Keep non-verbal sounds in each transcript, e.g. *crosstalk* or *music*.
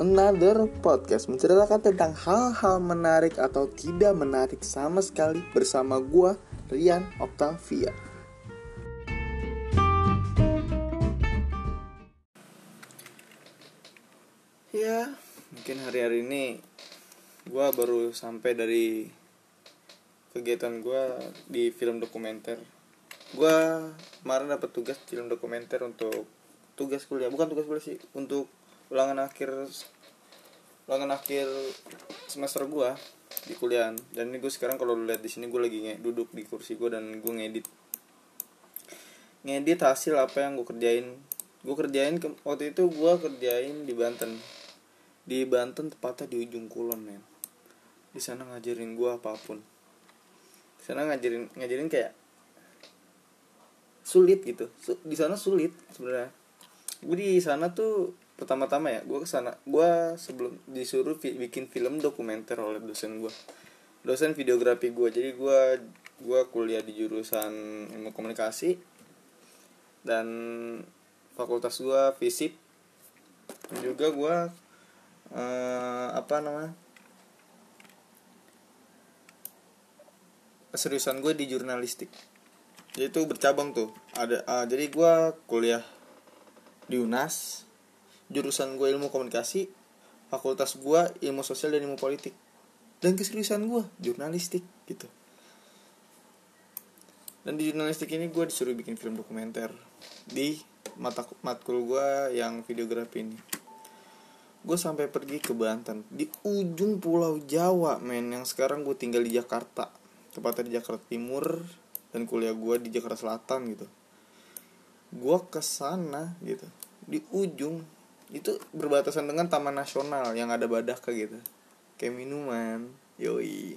another podcast menceritakan tentang hal-hal menarik atau tidak menarik sama sekali bersama gua Rian Octavia. Ya, mungkin hari-hari ini gua baru sampai dari kegiatan gua di film dokumenter. Gua kemarin dapat tugas film dokumenter untuk tugas kuliah, bukan tugas kuliah sih, untuk ulangan akhir ulangan akhir semester gua di kuliah dan ini gue sekarang kalau lu lihat di sini gue lagi nge duduk di kursi gue dan gue ngedit. Ngedit hasil apa yang gue kerjain. Gue kerjain ke, waktu itu gue kerjain di Banten. Di Banten tepatnya di ujung kulon men. Di sana ngajarin gue apa pun. Di sana ngajarin ngajarin kayak sulit gitu. Di sana sulit sebenarnya. Gue di sana tuh pertama-tama ya gue ke sana gue sebelum disuruh vi bikin film dokumenter oleh dosen gue dosen videografi gue jadi gue gue kuliah di jurusan ilmu komunikasi dan fakultas gue fisip. Juga gue uh, apa namanya keseriusan gue di jurnalistik. Jadi itu bercabang tuh ada uh, jadi gue kuliah di UNAS jurusan gue ilmu komunikasi fakultas gue ilmu sosial dan ilmu politik. Dan keseriusan gue jurnalistik gitu. Dan di jurnalistik ini gue disuruh bikin film dokumenter di mata matkul gue yang videografi ini. Gue sampai pergi ke Banten di ujung pulau Jawa men yang sekarang gue tinggal di Jakarta. Tepatnya di Jakarta Timur dan kuliah gue di Jakarta Selatan gitu. Gue ke sana gitu. Di ujung itu berbatasan dengan Taman Nasional yang ada badak kayak gitu. Kayak minuman. Yoi.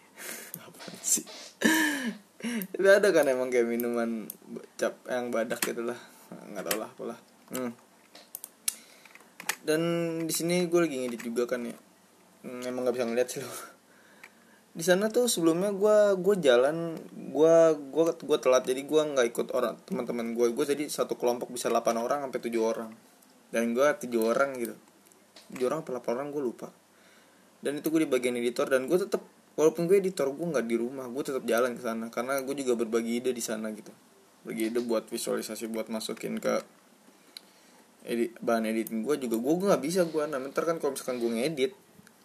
*laughs* Apa sih? Itu ada kan emang kayak minuman cap yang badak gitu lah. Nggak tau lah apalah. Hmm. dan di sini gue lagi ngedit juga kan ya. Hmm, emang nggak bisa ngeliat sih lo di sana tuh sebelumnya gue gue jalan gue gue gue telat. Jadi gue nggak ikut orang teman-teman gue gue jadi satu kelompok bisa 8 orang sampai tujuh orang dan gue tujuh orang gitu. Tujuh orang 8 orang gue lupa. Dan itu gue di bagian editor dan gue tetap walaupun gue editor gue nggak di rumah. Gue tetap jalan ke sana karena gue juga berbagi ide di sana gitu. Berbagi ide buat visualisasi buat masukin ke edit bahan editing gue juga. Gue nggak bisa gue nah ntar kan kalau misalkan gue ngedit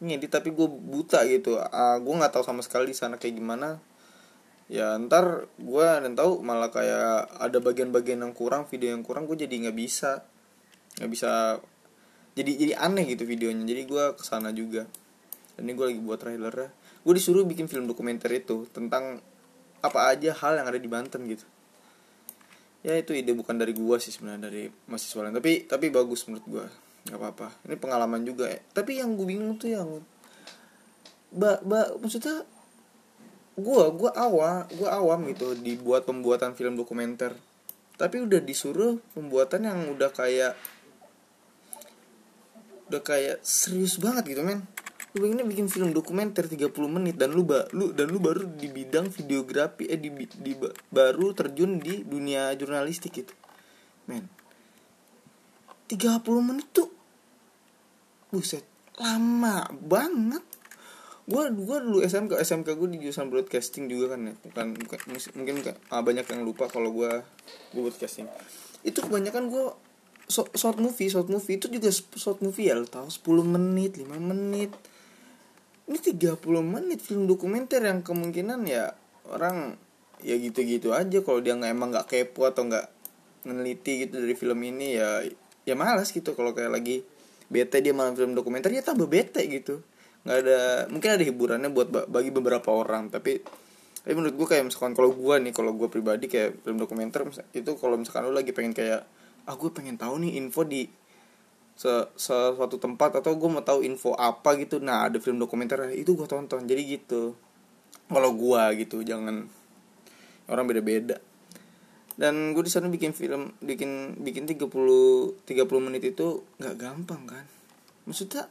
ngedit tapi gue buta gitu. Uh, gue nggak tahu sama sekali di sana kayak gimana. Ya ntar gue dan tahu malah kayak ada bagian-bagian yang kurang video yang kurang gue jadi nggak bisa nggak bisa jadi jadi aneh gitu videonya. Jadi gue ke sana juga. Dan ini gue lagi buat trailer. Gue disuruh bikin film dokumenter itu tentang apa aja hal yang ada di Banten gitu. Ya itu ide bukan dari gue sih sebenarnya dari mahasiswa lain. Tapi tapi bagus menurut gue nggak apa-apa. Ini pengalaman juga. Ya tapi yang gue bingung tuh yang ba ba maksudnya gue gue awam gue awam gitu dibuat pembuatan film dokumenter. Tapi udah disuruh pembuatan yang udah kayak udah kayak serius banget gitu men. Lu pengennya bikin film dokumenter 30 menit dan lu ba lu dan lu baru di bidang videografi eh di, di baru terjun di dunia jurnalistik gitu. Men 30 menit tuh buset lama banget. Gue gue dulu SMK SMK gue di jurusan broadcasting juga kan ya. Bukan, bukan mungkin ah, banyak yang lupa kalau gue gue broadcasting. Itu kebanyakan gue short movie short movie itu juga short movie ya lo tahu 10 menit 5 menit. Ini 30 menit film dokumenter yang kemungkinan ya orang ya gitu-gitu aja. Kalau dia nggak emang nggak kepo atau nggak meneliti gitu dari film ini ya ya malas gitu. Kalau kayak lagi bete dia malam film dokumenter ya tambah bete gitu. Nggak ada mungkin ada hiburannya buat bagi beberapa orang. Tapi tapi menurut gue kayak misalkan kalau gue nih kalau gue pribadi kayak film dokumenter itu kalau misalkan lu lagi pengen kayak ah gue pengen tahu nih info di se suatu tempat atau gue mau tahu info apa gitu. Nah ada film dokumenter itu gue tonton. Jadi gitu. Kalau gue gitu jangan. Orang beda-beda. Dan gue di sana bikin film bikin bikin 30 30 menit itu nggak gampang kan? Maksudnya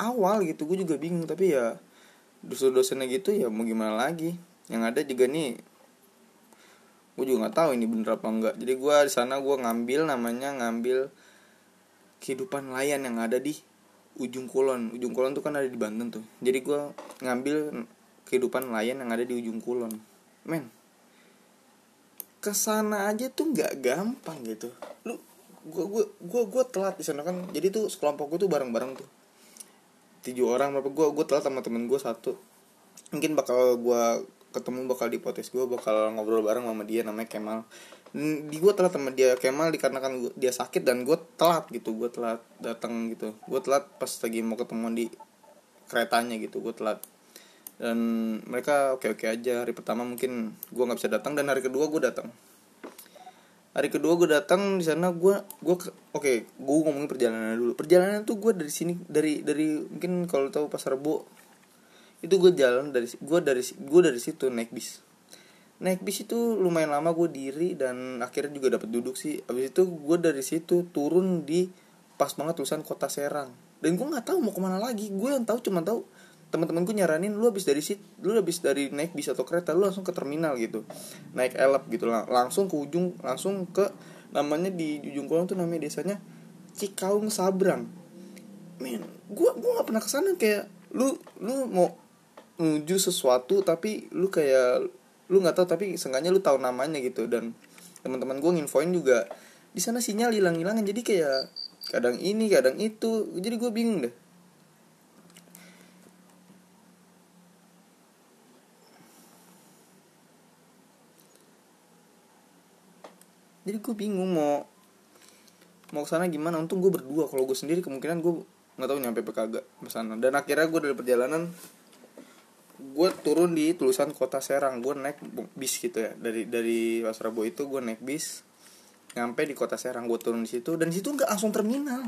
awal gitu gue juga bingung. Tapi ya dosen-dosennya gitu ya mau gimana lagi? Yang ada juga nih gue juga nggak tahu ini bener apa enggak jadi gue di sana gue ngambil namanya ngambil kehidupan nelayan yang ada di ujung kulon. Ujung kulon tuh kan ada di Banten tuh. Jadi gue ngambil kehidupan nelayan yang ada di ujung kulon. Men ke sana aja tuh nggak gampang gitu. Lu gua gua gua gua telat di sana kan. Jadi tuh sekelompok gua tuh bareng bareng tuh. Tujuh orang berapa gua gua telat sama temen gua satu. Mungkin bakal gua ketemu bakal di potes gua bakal ngobrol bareng sama dia namanya Kemal. Di gua telat sama dia Kemal dikarenakan gua, dia sakit dan gua telat gitu gua telat datang gitu. Gua telat pas lagi mau ketemu di keretanya gitu gua telat. Dan mereka oke oke aja hari pertama mungkin gue nggak bisa datang dan hari kedua gue datang hari kedua gue datang di sana gue gue oke okay, gue ngomongin perjalanan dulu. Perjalanan tuh gue dari sini dari dari mungkin kalau tahu pasar rebo itu gue jalan dari gue dari gue dari situ naik bis. Naik bis itu lumayan lama gue diri dan akhirnya juga dapat duduk sih. Abis itu gue dari situ turun di pas banget tulisan kota Serang. Dan gue nggak tahu mau ke mana lagi. Gue yang tahu cuma tahu teman-temanku nyaranin lu habis dari sit lu habis dari naik bis atau kereta lu langsung ke terminal gitu. Naik elep gitu lang langsung ke ujung langsung ke namanya di ujung kolong tuh namanya desanya Cikaung Sabrang. Men gua gua nggak pernah ke sana kayak lu lu mau menuju sesuatu tapi lu kayak lu nggak tahu tapi seenggaknya lu tahu namanya gitu. Dan teman-teman gua nginfoin juga di sana sinyal hilang-hilangan. Jadi kayak kadang ini kadang itu. Jadi gue bingung deh. Jadi gue bingung mau mau ke sana gimana. Untung gue berdua. Kalau gue sendiri kemungkinan gue nggak tahu nyampe ke kagak ke sana. Dan akhirnya gue dari perjalanan gue turun di tulisan kota Serang. Gue naik bis gitu ya. Dari dari Pasrabo itu gue naik bis nyampe di kota Serang. Gue turun di situ dan di situ nggak langsung terminal.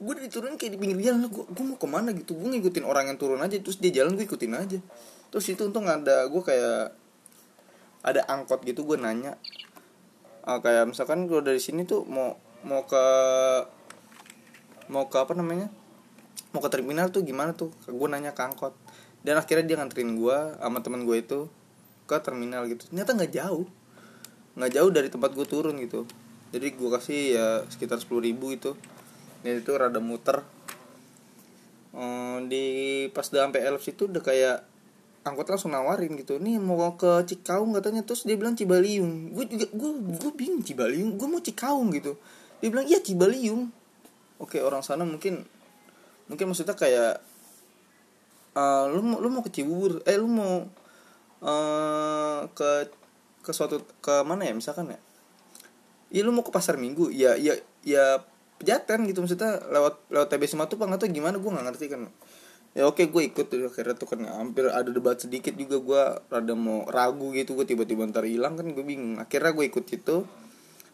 Gue turun kayak di pinggir jalan. Gue gue mau ke mana gitu? Gue ngikutin orang yang turun aja. Terus dia jalan gue ikutin aja. Terus itu untung ada gue kayak ada angkot gitu gue nanya. Uh, kayak misalkan kalau dari sini tuh mau mau ke mau ke apa namanya? Mau ke terminal tuh gimana tuh? Gue nanya ke angkot dan akhirnya dia nganterin gue sama teman gue itu ke terminal gitu. Ternyata nggak jauh. Nggak jauh dari tempat gue turun gitu. Jadi gue kasih ya sekitar sepuluh ribu itu dan itu rada muter. Um, di pas udah sampai Elf itu udah kayak angkot langsung nawarin gitu. Nih mau ke Cikaung katanya. Terus dia bilang Cibaliung. Gue juga gue gue bingung Cibaliung. Gue mau Cikaung gitu. Dia bilang iya Cibaliung. Oke orang sana mungkin mungkin maksudnya kayak uh, lu mau lu mau ke Cibubur? Eh lu mau uh, ke ke suatu ke mana ya misalkan ya? Iya lu mau ke pasar minggu. Ya ya ya pejaten gitu maksudnya. Lewat lewat TB Simatupang atau gimana? Gue nggak ngerti kan. Ya oke gue ikut tuh akhirnya tuh kan. Hampir ada debat sedikit juga. Gue rada mau ragu gitu. Gue tiba-tiba ntar hilang kan gue bingung. Akhirnya gue ikut itu.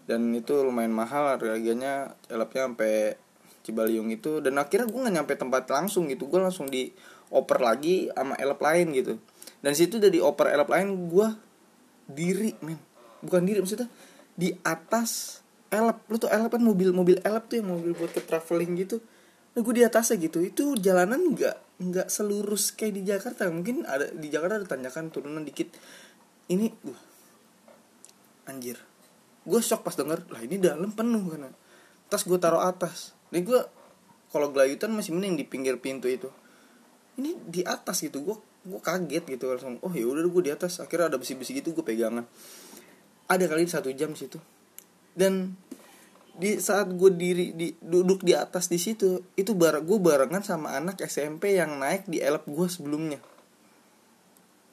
Dan itu lumayan mahal harganya. Elapnya sampai Cibaliung itu. Dan akhirnya gue nggak nyampe tempat langsung gitu. Gue langsung di oper lagi sama elap lain gitu. Dan situ dari oper elap lain gue diri men. Bukan diri maksudnya di atas elap lu tuh elap kan mobil mobil elap tuh yang mobil buat ke traveling gitu. Nah gue di atasnya gitu. Itu jalanan nggak nggak selurus kayak di Jakarta. Mungkin ada di Jakarta ada tanjakan turunan dikit. Ini uh, anjir. Gue shock pas denger lah ini dalam penuh kan tas gue taruh atas. Ini gue kalau gelayutan masih mending di pinggir pintu itu ini di atas gitu gue gue kaget gitu langsung oh ya udah gue di atas. Akhirnya ada besi-besi gitu gue pegangan. Ada kali satu jam situ. Dan di saat gue diri di duduk di atas di situ itu bareng gue barengan sama anak SMP yang naik di elep gue sebelumnya.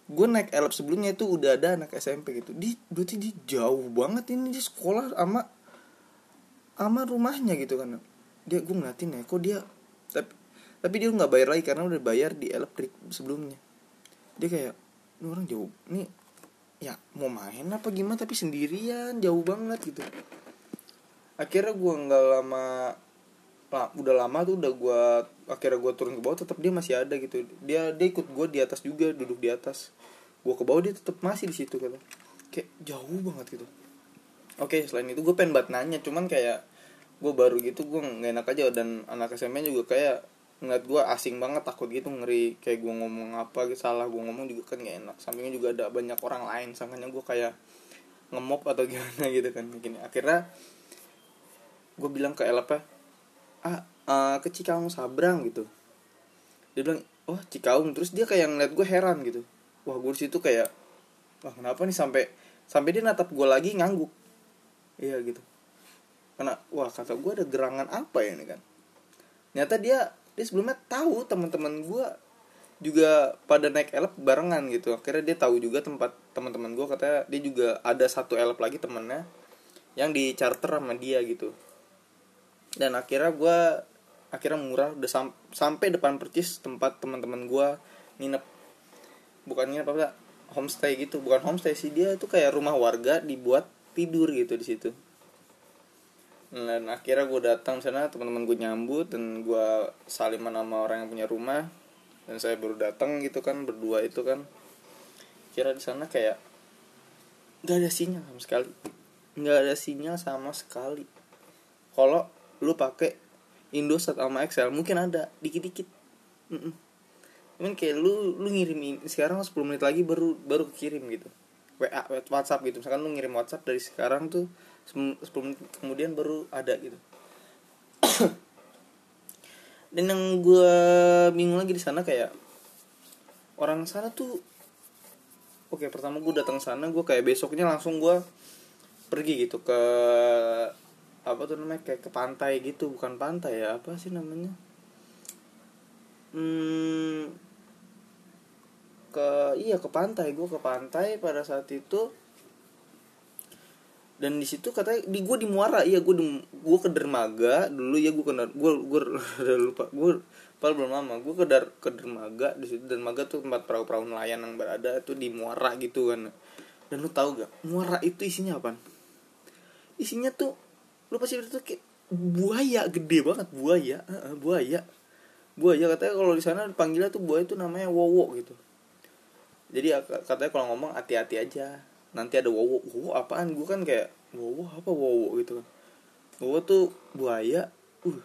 Gue naik elep sebelumnya itu udah ada anak SMP gitu. Di berarti di jauh banget ini di sekolah sama sama rumahnya gitu kan. Dia gue ngeliatin ya kok dia tapi tapi dia nggak bayar lagi karena udah bayar di elektrik sebelumnya. Dia kayak ini orang jauh nih ya mau main apa gimana tapi sendirian jauh banget gitu. Akhirnya gue nggak lama lah udah lama tuh udah gue akhirnya gue turun ke bawah tetap dia masih ada gitu. Dia dia ikut gue di atas juga duduk di atas. Gue ke bawah dia tetap masih di situ kata. Kayak jauh banget gitu. Oke selain itu gue pengen banget nanya cuman kayak gue baru gitu gue nggak enak aja dan anak SMP juga kayak ngeliat gue asing banget takut gitu ngeri kayak gue ngomong apa gitu salah gue ngomong juga kan gak enak. Sampingnya juga ada banyak orang lain sangkanya gue kayak ngemop atau *laughs* gimana gitu kan begini akhirnya gue bilang ke Elap ya ah uh, ke Cikaung Sabrang gitu. Dia bilang oh Cikaung. Terus dia kayak ngeliat gue heran gitu. Wah gue situ kayak wah kenapa nih sampai sampai dia natap gue lagi ngangguk? Iya gitu. Karena wah kata gue ada gerangan apa ya ini kan? Nyata dia dia sebelumnya tahu teman-teman gue juga pada naik elep barengan gitu. Akhirnya dia tahu juga tempat teman-teman gue katanya dia juga ada satu elep lagi temennya yang di charter sama dia gitu. Dan akhirnya gue akhirnya murah udah sam sampai depan percis tempat teman-teman gue nginep. Bukan nginep apa homestay gitu bukan homestay sih. Dia itu kayak rumah warga dibuat tidur gitu di situ dan akhirnya gue datang sana teman-teman gue nyambut dan gue saliman sama orang yang punya rumah. Dan saya baru datang gitu kan berdua itu kan. Kira di sana kayak nggak ada sinyal sama sekali. Nggak ada sinyal sama sekali. Kalau lu pakai Indosat sama Excel mungkin ada dikit-dikit. Cuman kayak lu lu ngirim sekarang 10 menit lagi baru baru kirim gitu. WA WhatsApp gitu. Misalkan lu ngirim WhatsApp dari sekarang tuh 10 menit kemudian baru ada gitu. *coughs* Dan yang gue bingung lagi di sana kayak orang sana tuh oke pertama gue datang sana gue kayak besoknya langsung gue pergi gitu ke apa tuh namanya kayak ke pantai gitu. Bukan pantai ya apa sih namanya? Hmm, ke iya ke pantai. Gue ke pantai pada saat itu dan di situ katanya di gue di Muara iya gue gue ke dermaga dulu ya gue ke gue gue *laughs* udah lupa gue paling belum lama gue ke dar ke dermaga di situ dermaga tuh tempat perahu-perahu nelayan yang berada tuh di Muara gitu kan. Dan lu tahu gak Muara itu isinya apa isinya tuh lu pasti itu kayak buaya gede banget buaya buaya. Buaya katanya kalau di sana panggilnya tuh buaya tuh namanya wowo gitu. Jadi katanya kalau ngomong hati-hati aja nanti ada wowo wowo apaan? Gue kan kayak wowo apa wowo gitu kan. Wowo tuh buaya. Uh.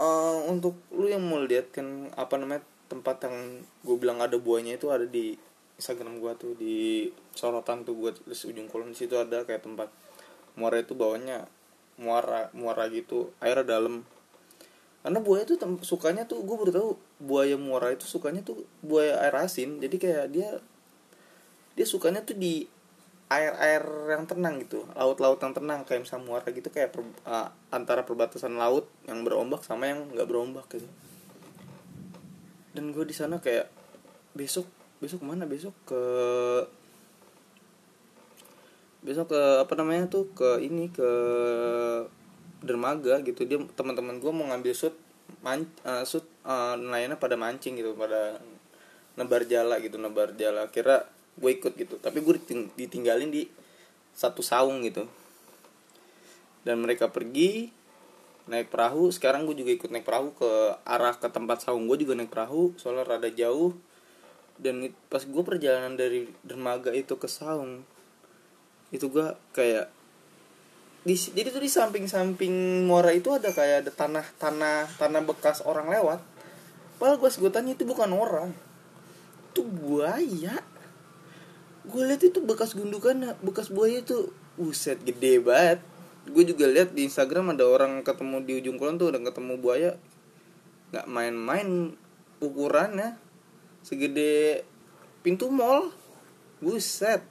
Uh, untuk lu yang mau lihat kan apa namanya tempat yang gue bilang ada buahnya itu ada di Instagram gue tuh di sorotan tuh gue tulis ujung kolom di situ ada kayak tempat muara itu bawahnya muara muara gitu air dalam. Karena buaya tuh sukanya tuh gue baru tahu buaya muara itu sukanya tuh buaya air asin. Jadi kayak dia dia sukanya tuh di air-air yang tenang gitu laut-laut yang tenang kayak misalnya muara gitu kayak per, uh, antara perbatasan laut yang berombak sama yang nggak berombak gitu. Dan gue di sana kayak besok besok mana besok ke besok ke apa namanya tuh ke ini ke dermaga gitu. Dia teman-teman gue mau ngambil shoot man uh, shoot uh, nelayannya pada mancing gitu pada nebar jala gitu nebar jala. Kira gue ikut gitu. Tapi gue ditinggalin di satu saung gitu. Dan mereka pergi naik perahu. Sekarang gue juga ikut naik perahu ke arah ke tempat saung gue juga naik perahu soalnya rada jauh. Dan pas gue perjalanan dari dermaga itu ke saung itu gue kayak di jadi tuh di samping-samping muara itu ada kayak ada tanah tanah tanah bekas orang lewat. Padahal gue tanya itu bukan orang. Itu buaya gue lihat itu bekas gundukan bekas buaya itu uset gede banget. Gue juga lihat di Instagram ada orang ketemu di ujung kulon tuh udah ketemu buaya. Nggak main-main ukurannya. Segede pintu mall. Buset.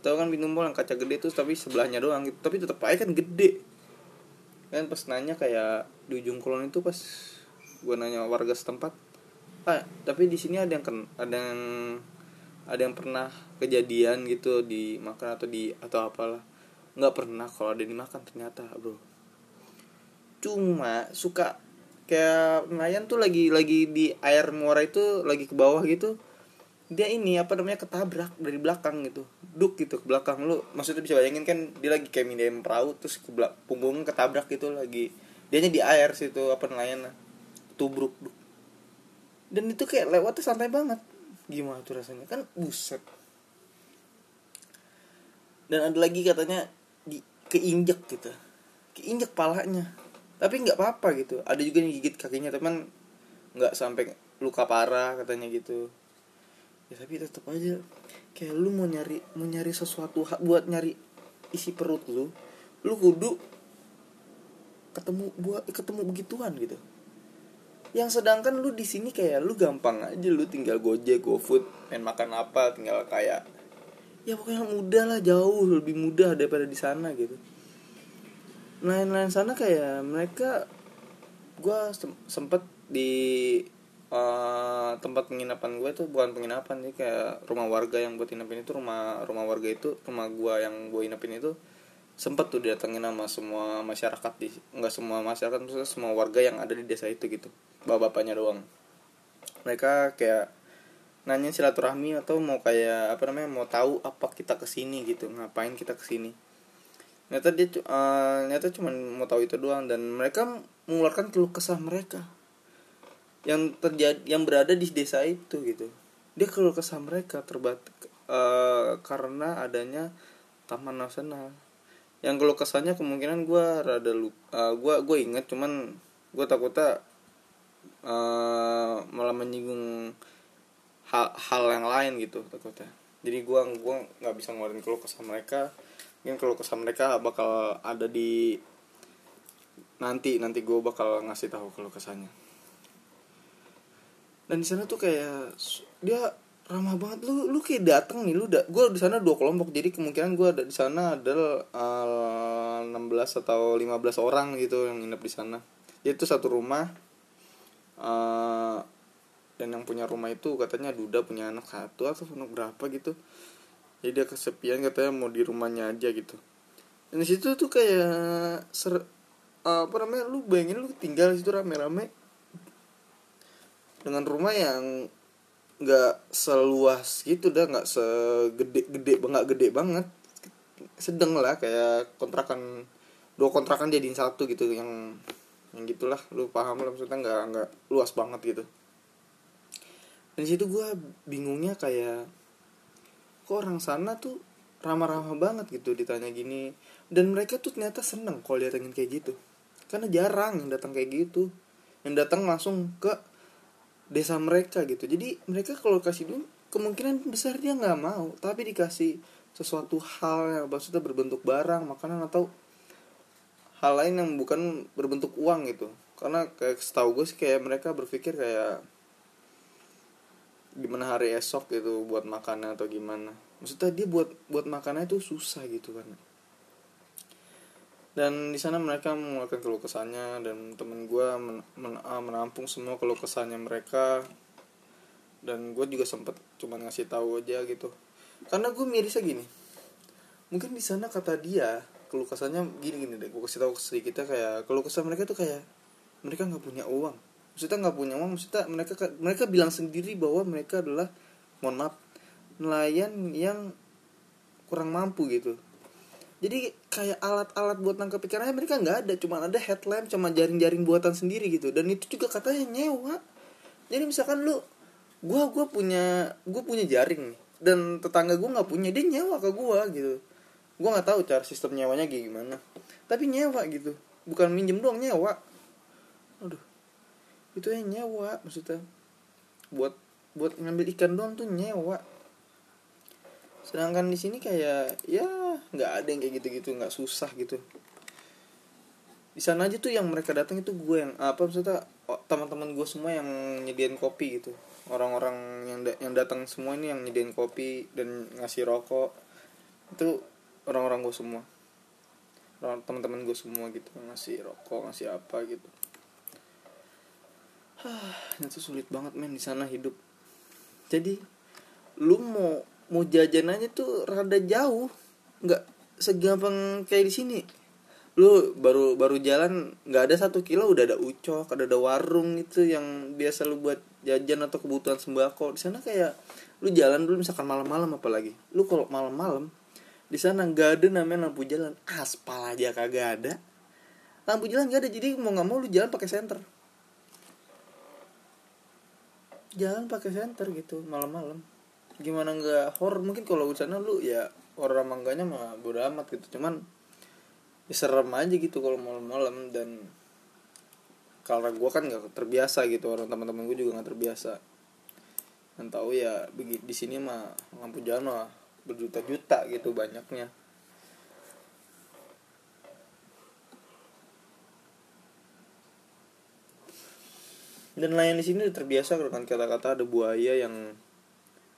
Tau kan pintu mall yang kaca gede tuh tapi sebelahnya doang gitu. Tapi tetap aja kan gede. Kan pas nanya kayak di ujung kolon itu pas gue nanya warga setempat ah tapi di sini ada yang ken ada yang ada yang pernah kejadian gitu dimakan atau di atau apalah. Nggak pernah kalau ada dimakan ternyata bro. Cuma suka kayak nelayan tuh lagi lagi di air muara itu lagi ke bawah gitu dia ini apa namanya ketabrak dari belakang gitu. Duk gitu ke belakang. Lu maksudnya bisa bayangin kan dia lagi kayak mindahin perahu terus ke belak punggungnya ketabrak gitu lagi. Dia di air situ apa nelayan tubruk duk. Dan itu kayak lewatnya santai banget gimana tuh rasanya? Kan buset. Dan ada lagi katanya di keinjek gitu. Keinjek palanya. Tapi nggak apa-apa gitu. Ada juga yang gigit kakinya teman nggak sampai luka parah katanya gitu. Ya tapi tetap aja kayak lu mau nyari mau nyari sesuatu buat nyari isi perut lu lu kudu ketemu buat ketemu begituan gitu yang sedangkan lu di sini kayak lu gampang aja lu tinggal gojek gofood main makan apa tinggal kayak ya pokoknya mudah lah jauh lebih mudah daripada di sana gitu. Lain-lain sana kayak mereka gue sempet di uh, tempat penginapan gue tuh bukan penginapan sih kayak rumah warga yang buat inapin itu rumah rumah warga itu rumah gue yang gue inapin itu sempet tuh didatengin sama semua masyarakat di nggak semua masyarakat maksudnya semua warga yang ada di desa itu gitu. Bapak-bapaknya doang. Mereka kayak nanya silaturahmi atau mau kayak apa namanya mau tahu apa kita ke sini gitu ngapain kita ke sini ternyata dia uh, ternyata cuma mau tahu itu doang dan mereka mengeluarkan keluh kesah mereka. Yang terjadi yang berada di desa itu gitu. Dia keluh kesah mereka terbat uh, karena adanya taman nasional yang keluh kesahnya kemungkinan gue rada lupa uh, gue gue inget cuman gue takutnya uh, malah menyinggung hal hal yang lain gitu takutnya. Jadi gue gua nggak bisa ngeluarin keluh kesah mereka. Mungkin keluh kesah mereka bakal ada di nanti nanti gue bakal ngasih tahu keluh kesahnya. Dan di sana tuh kayak dia ramah banget. Lu lu kayak datang nih lu da, gue di sana dua kelompok. Jadi kemungkinan gue ada di sana adalah uh, 16 atau 15 orang gitu yang nginep di sana. Itu satu rumah uh, dan yang punya rumah itu katanya Duda punya anak satu atau anak berapa gitu. Jadi dia kesepian katanya mau di rumahnya aja gitu. Dan di situ tuh kayak ser uh, apa namanya lu bayangin lu tinggal di situ rame-rame dengan rumah yang nggak seluas gitu dah nggak segede gede nggak gede banget. Sedang lah kayak kontrakan dua kontrakan jadiin satu gitu yang yang gitulah. Lu paham lah maksudnya nggak nggak luas banget gitu. Dan situ gue bingungnya kayak kok orang sana tuh ramah-ramah banget gitu ditanya gini. Dan mereka tuh ternyata seneng kalau datengin kayak gitu. Karena jarang yang datang kayak gitu. Yang datang langsung ke desa mereka gitu. Jadi mereka kalau kasih duit kemungkinan besar dia nggak mau. Tapi dikasih sesuatu hal yang maksudnya berbentuk barang makanan atau hal lain yang bukan berbentuk uang gitu. Karena kayak setahu gue sih kayak mereka berpikir kayak gimana hari esok gitu buat makannya atau gimana? Maksudnya dia buat buat makannya itu susah gitu kan dan di sana mereka mengeluarkan keluh kesahnya dan temen gue men, men, ah, menampung semua keluh kesahnya mereka. Dan gue juga sempet cuman ngasih tahu aja gitu. Karena gue mirisnya gini mungkin di sana kata dia keluh kesahnya gini gini deh gue kasih tahu sedikitnya kayak keluh kesah mereka tuh kayak mereka nggak punya uang. Maksudnya nggak punya uang maksudnya mereka mereka bilang sendiri bahwa mereka adalah mohon maaf nelayan yang kurang mampu gitu jadi kayak alat-alat buat nangkap ikannya mereka nggak ada cuma ada headlamp cuma jaring-jaring buatan sendiri gitu. Dan itu juga katanya nyewa. Jadi misalkan lu gua gua punya gua punya jaring nih dan tetangga gua nggak punya dia nyewa ke gua gitu. Gue nggak tahu cara sistem nyewanya gimana. Tapi nyewa gitu. Bukan minjem doang nyewa. Aduh itu yang nyewa maksudnya. Buat buat ngambil ikan doang tuh nyewa sedangkan di sini kayak ya nggak ada yang kayak gitu-gitu nggak susah gitu. Di sana aja tuh yang mereka datang itu gue yang apa maksudnya oh, teman-teman gue semua yang nyediain kopi gitu. Orang-orang yang da yang datang semua ini yang nyediain kopi dan ngasih rokok. Itu orang-orang gue semua. Teman-teman gue semua gitu ngasih rokok ngasih apa gitu. *sighs* Itu sulit banget men di sana hidup. Jadi lu mau mau jajan aja tuh rada jauh. Nggak segampang kayak di sini. Lu baru baru jalan nggak ada satu kilo udah ada ucok ada ada warung itu yang biasa lu buat jajan atau kebutuhan sembako. Di sana kayak lu jalan dulu misalkan malam-malam apalagi. Lu kalau malam-malam di sana nggak ada namanya lampu jalan. Aspal aja kagak ada. Lampu jalan nggak ada jadi mau nggak mau lu jalan pakai senter. Jalan pakai senter gitu malam-malam gimana nggak horror? Mungkin kalau di sana lu ya horror mangganya mah bodo amat gitu. Cuman ya serem aja gitu kalau malam-malam dan karena gue kan nggak terbiasa gitu. Orang teman-teman gue juga nggak terbiasa. Dan tahu ya di sini mah lampu jalan mah berjuta-juta gitu banyaknya. Dan nelayan di sini terbiasa dengan kata-kata ada buaya yang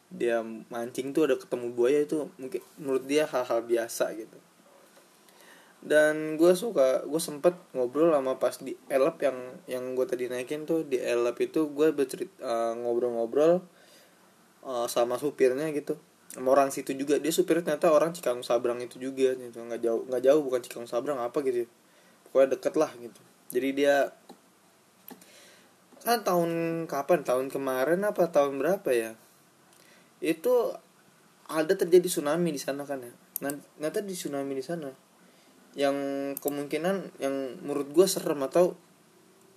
dia mancing tuh ada ketemu buaya itu mungkin menurut dia hal-hal biasa gitu. Dan gue suka gue sempet ngobrol sama pas di elap yang yang gue tadi naikin tuh di elap itu gue bercerita uh, ngobrol-ngobrol uh, sama supirnya gitu. Sama orang situ juga. Dia supirnya ternyata orang Cikang Sabrang itu juga gitu. Nggak jauh nggak jauh bukan Cikang Sabrang apa gitu ya. pokoknya deket lah gitu. Jadi dia kan tahun kapan? Tahun kemarin apa? Tahun berapa ya itu ada terjadi tsunami di sana kan ya? Nah di tsunami di sana. Yang kemungkinan yang menurut gue serem atau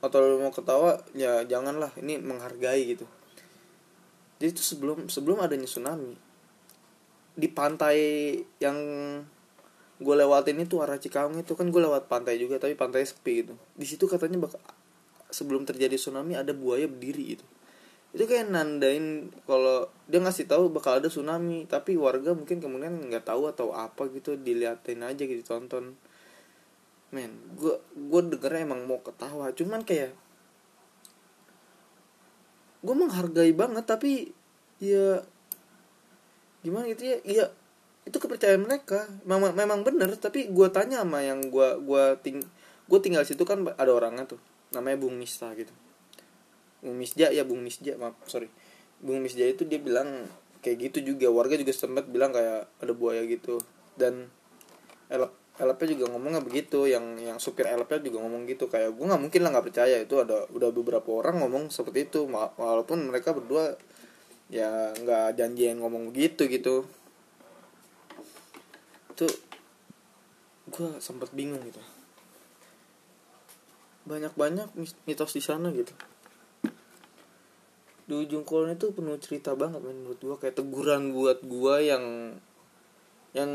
atau lo mau ketawa ya janganlah ini menghargai gitu. Jadi itu sebelum sebelum adanya tsunami di pantai yang gue lewatin itu arah Cikaung itu kan gue lewat pantai juga tapi pantai sepi gitu. Di situ katanya bak sebelum terjadi tsunami ada buaya berdiri gitu itu kayak nandain kalau dia ngasih tahu bakal ada tsunami tapi warga mungkin kemudian nggak tahu atau apa gitu diliatin aja gitu tonton men gue gue dengernya emang mau ketawa cuman kayak gue menghargai banget tapi ya gimana gitu ya iya itu kepercayaan mereka. Memang memang bener tapi gue tanya sama yang gue gua ting gue tinggal situ kan ada orangnya tuh namanya Bung Mista gitu Bung Misja ya Bung Misja maaf sorry. Bung Misja itu dia bilang kayak gitu juga. Warga juga sempat bilang kayak ada buaya gitu. Dan elep elapnya juga ngomongnya begitu. Yang yang supir elapnya juga ngomong gitu. Kayak gue nggak mungkin lah nggak percaya. Itu ada udah beberapa orang ngomong seperti itu. Walaupun mereka berdua ya nggak janjian ngomong begitu gitu. Itu gue sempat bingung gitu. Banyak banyak mitos di sana gitu di ujung kolon itu penuh cerita banget menurut gue kayak teguran buat gue yang yang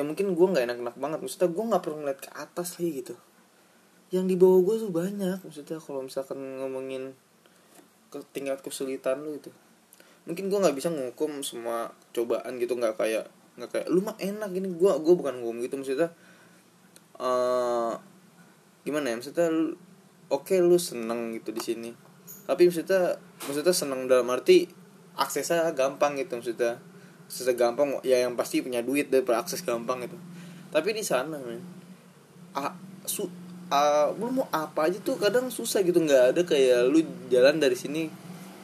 yang mungkin gue nggak enak-enak banget. Maksudnya gue nggak perlu ngeliat ke atas lagi gitu. Yang di bawah gue tuh banyak. Maksudnya kalau misalkan ngomongin ke tingkat kesulitan lu itu mungkin gue nggak bisa ngukum semua cobaan gitu. Nggak kayak nggak kayak lu mah enak gini. Gue gue bukan ngomong gitu. Maksudnya uh, gimana ya? Maksudnya oke okay, lu seneng gitu di sini tapi maksudnya maksudnya seneng dalam arti aksesnya gampang gitu maksudnya. Aksesnya gampang ya yang pasti punya duit deh akses gampang gitu. Tapi di sana men ah, su ah, lu mau apa aja tuh kadang susah gitu. Nggak ada kayak lu jalan dari sini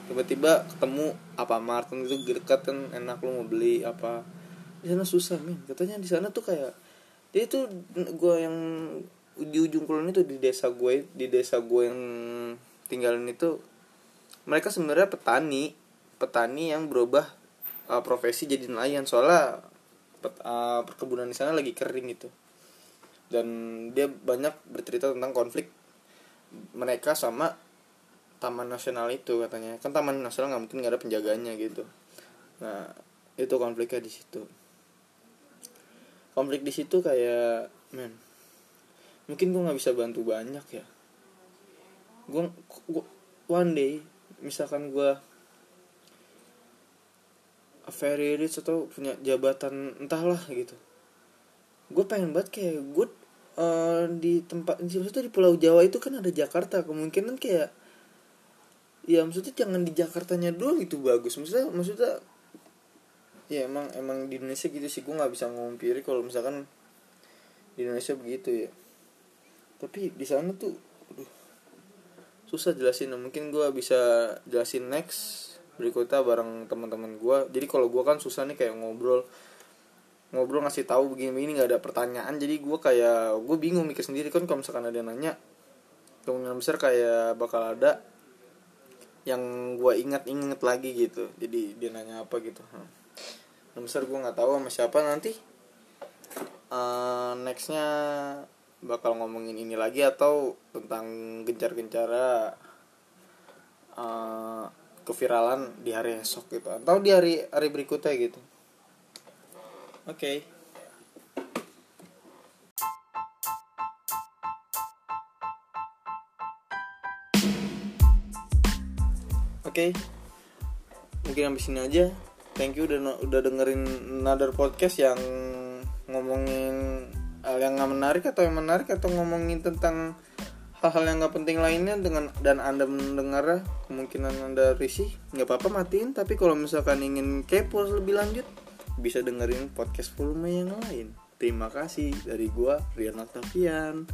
tiba-tiba ketemu apa mart itu dekat kan enak lu mau beli apa. Di sana susah men. Katanya di sana tuh kayak dia tuh gue yang di ujung kulon itu di desa gue di desa gue yang tinggalin itu mereka sebenarnya petani petani yang berubah uh, profesi jadi nelayan. Soalnya pet, uh, perkebunan di sana lagi kering gitu. Dan dia banyak bercerita tentang konflik mereka sama taman nasional itu katanya. Kan taman nasional nggak mungkin nggak ada penjaganya gitu. Nah itu konfliknya di situ. Konflik di situ kayak men mungkin gue nggak bisa bantu banyak ya. Gue one day misalkan gue very rich atau punya jabatan entahlah gitu. Gue pengen banget kayak gue uh, di tempat itu di Pulau Jawa itu kan ada Jakarta. Kemungkinan kayak ya maksudnya jangan di Jakartanya doang itu bagus. Maksudnya maksudnya ya emang emang di Indonesia gitu sih. Gue nggak bisa ngompiri kalau misalkan di Indonesia begitu ya. Tapi di sana tuh susah jelasin mungkin gue bisa jelasin next berikutnya bareng teman-teman gue jadi kalau gue kan susah nih kayak ngobrol ngobrol ngasih tahu begini ini nggak ada pertanyaan. Jadi gue kayak gue bingung mikir sendiri. Kan kalau misalkan ada yang nanya kemungkinan besar kayak bakal ada yang gue ingat-ingat lagi gitu. Jadi dia nanya apa gitu. Hmm. besar gue nggak tahu sama siapa nanti. Uh, nextnya bakal ngomongin ini lagi atau tentang gencar-gencara uh, keviralan di hari esok gitu atau di hari hari berikutnya gitu oke okay. oke okay. mungkin sampai sini aja thank you udah udah dengerin another podcast yang ngomongin hal yang nggak menarik atau yang menarik atau ngomongin tentang hal-hal yang nggak penting lainnya dengan dan anda mendengar kemungkinan anda risih nggak apa-apa matiin. Tapi kalau misalkan ingin kepo lebih lanjut bisa dengerin podcast volume yang lain. Terima kasih dari gua Rian Octavian